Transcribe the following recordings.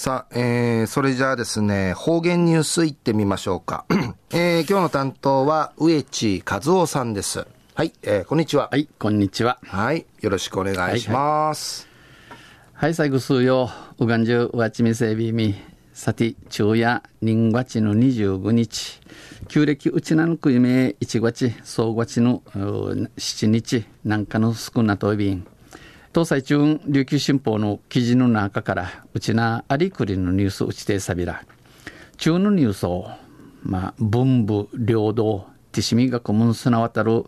さあ、えー、それじゃあですね、方言ニュースいってみましょうか。えー、今日の担当は、植地和夫さんです。はい、えー、こんにちは。はい、こんにちは。はい、よろしくお願いします。はい、はい、最後数曜、うがんじゅうわちみせびみ、さて、昼夜、人月の25日、旧暦うちなのくいめ、1月、総月の7日、なんかの少なとびん。東西中琉球新報の記事の中からうちなありくりのニュースうちてさびら。中のニュースをまあ文武両道手しみがくむすなわたる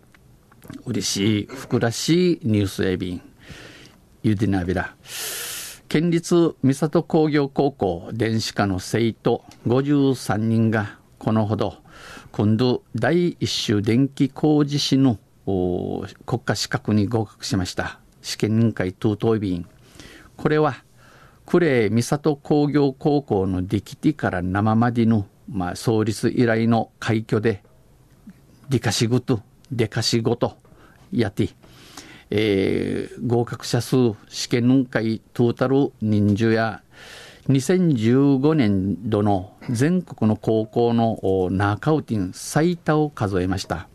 嬉しいふくらしいニュースエビンゆでなびら。県立三郷工業高校電子科の生徒53人がこのほど今度第一種電気工事士の国家資格に合格しました。試験委員会等々便これは呉三郷工業高校のディキティから生までの、まあ、創立以来の快挙でディカシグとデカシゴとやって、えー、合格者数試験委員会トータル人数や2015年度の全国の高校のナーカウティン最多を数えました。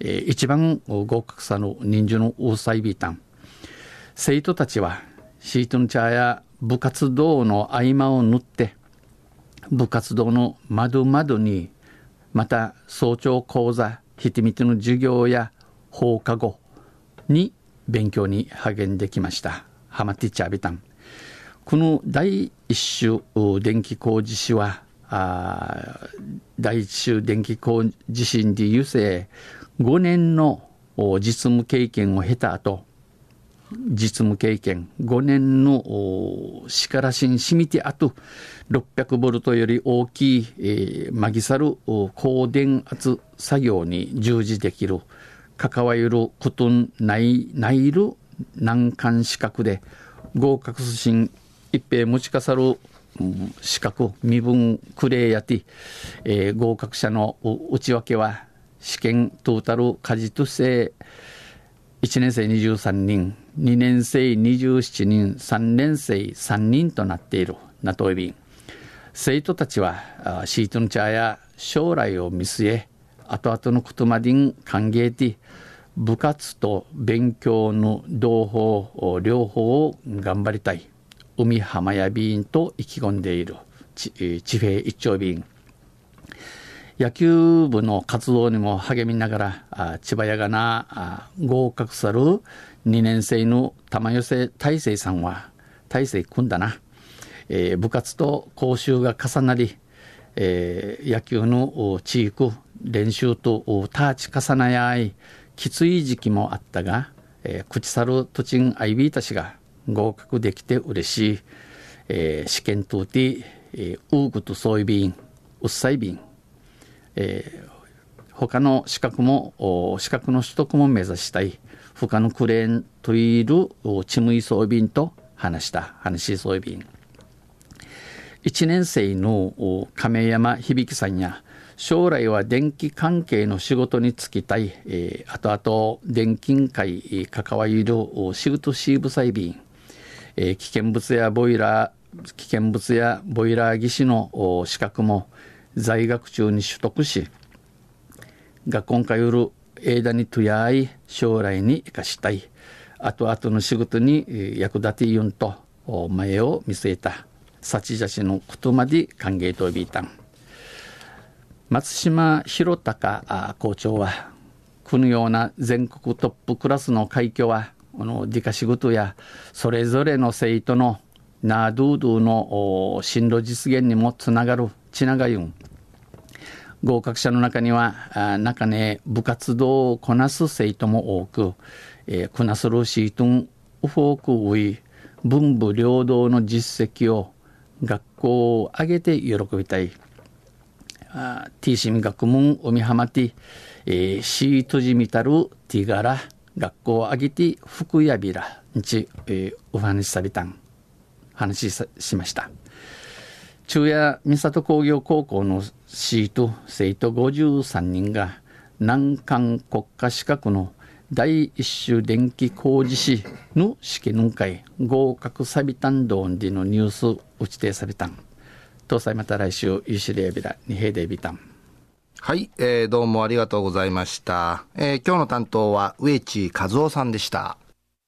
えー、一番合格者の人数の大サイビータン。生徒たちはシートンチャーや部活動の合間を縫って部活動の窓窓にまた早朝講座ひてみての授業や放課後に勉強に励んできました。ハマティチャービタンこの第一種電気工事士はあ第一種電気工事士で優勢5年の実務経験を経た後実務経験5年の力しんしみてあと600ボルトより大きい、えー、マギサル高電圧作業に従事できる関わることないないる難関資格で合格しん一平持ちかさる資格身分クレーやて、えー、合格者の内訳は試験トータル家事として1年生23人。2年生27人3年生3人となっているナトイビン生徒たちはシートの茶や将来を見据え後々のことまでに歓迎て部活と勉強の同方両方を頑張りたい。海浜屋ビーンと意気込んでいる地平一丁ビーン。野球部の活動にも励みながらあ千葉屋がなあ合格さる2年生の玉寄せ大成さんは大成君だな、えー、部活と講習が重なり、えー、野球の地域練習とターチ重なやいきつい時期もあったが、えー、口去る土地んアイビーたちが合格できて嬉しい、えー、試験通って、えー、ウーグとソイビンウッサイビン。えー、他の資格も資格の取得も目指したい。他のクレーンといるチムイ装備と話した話装備1年生の亀山響さんや将来は電気関係の仕事に就きたい、えー、後々電気会関わりるシフトシーブ細便、えー、危険物やボイラー危険物やボイラー技師の資格も在学中に取得し学校かよる枝にとやい将来に生かしたい。後々の仕事に役立てゆんと前を見据えた。幸じしのことまで歓迎とびいたん。松島弘隆校長はこのような全国トップクラスの快挙はこのディカ仕事やそれぞれの生徒のナードゥードゥの進路実現にもつながる。ちながゆん合格者の中には中ね部活動をこなす生徒も多く、えー、こなするシートンウフォークウィ文武両道の実績を学校を挙げて喜びたい。あティーシミ学問おみはまて、えー、シートジミタルティガラ学校を挙げて福やびらんち、えー、お話しさびたん話ししました。中夜三郷工業高校のシート生徒53人が難関国家資格の第一種電気工事士の試験の会合格サビタンドンディのニュース打ち定サビタン搭載また来週ユシレビラ二平デビタンはい、えー、どうもありがとうございました。えー、今日の担当は植地和夫さんでした。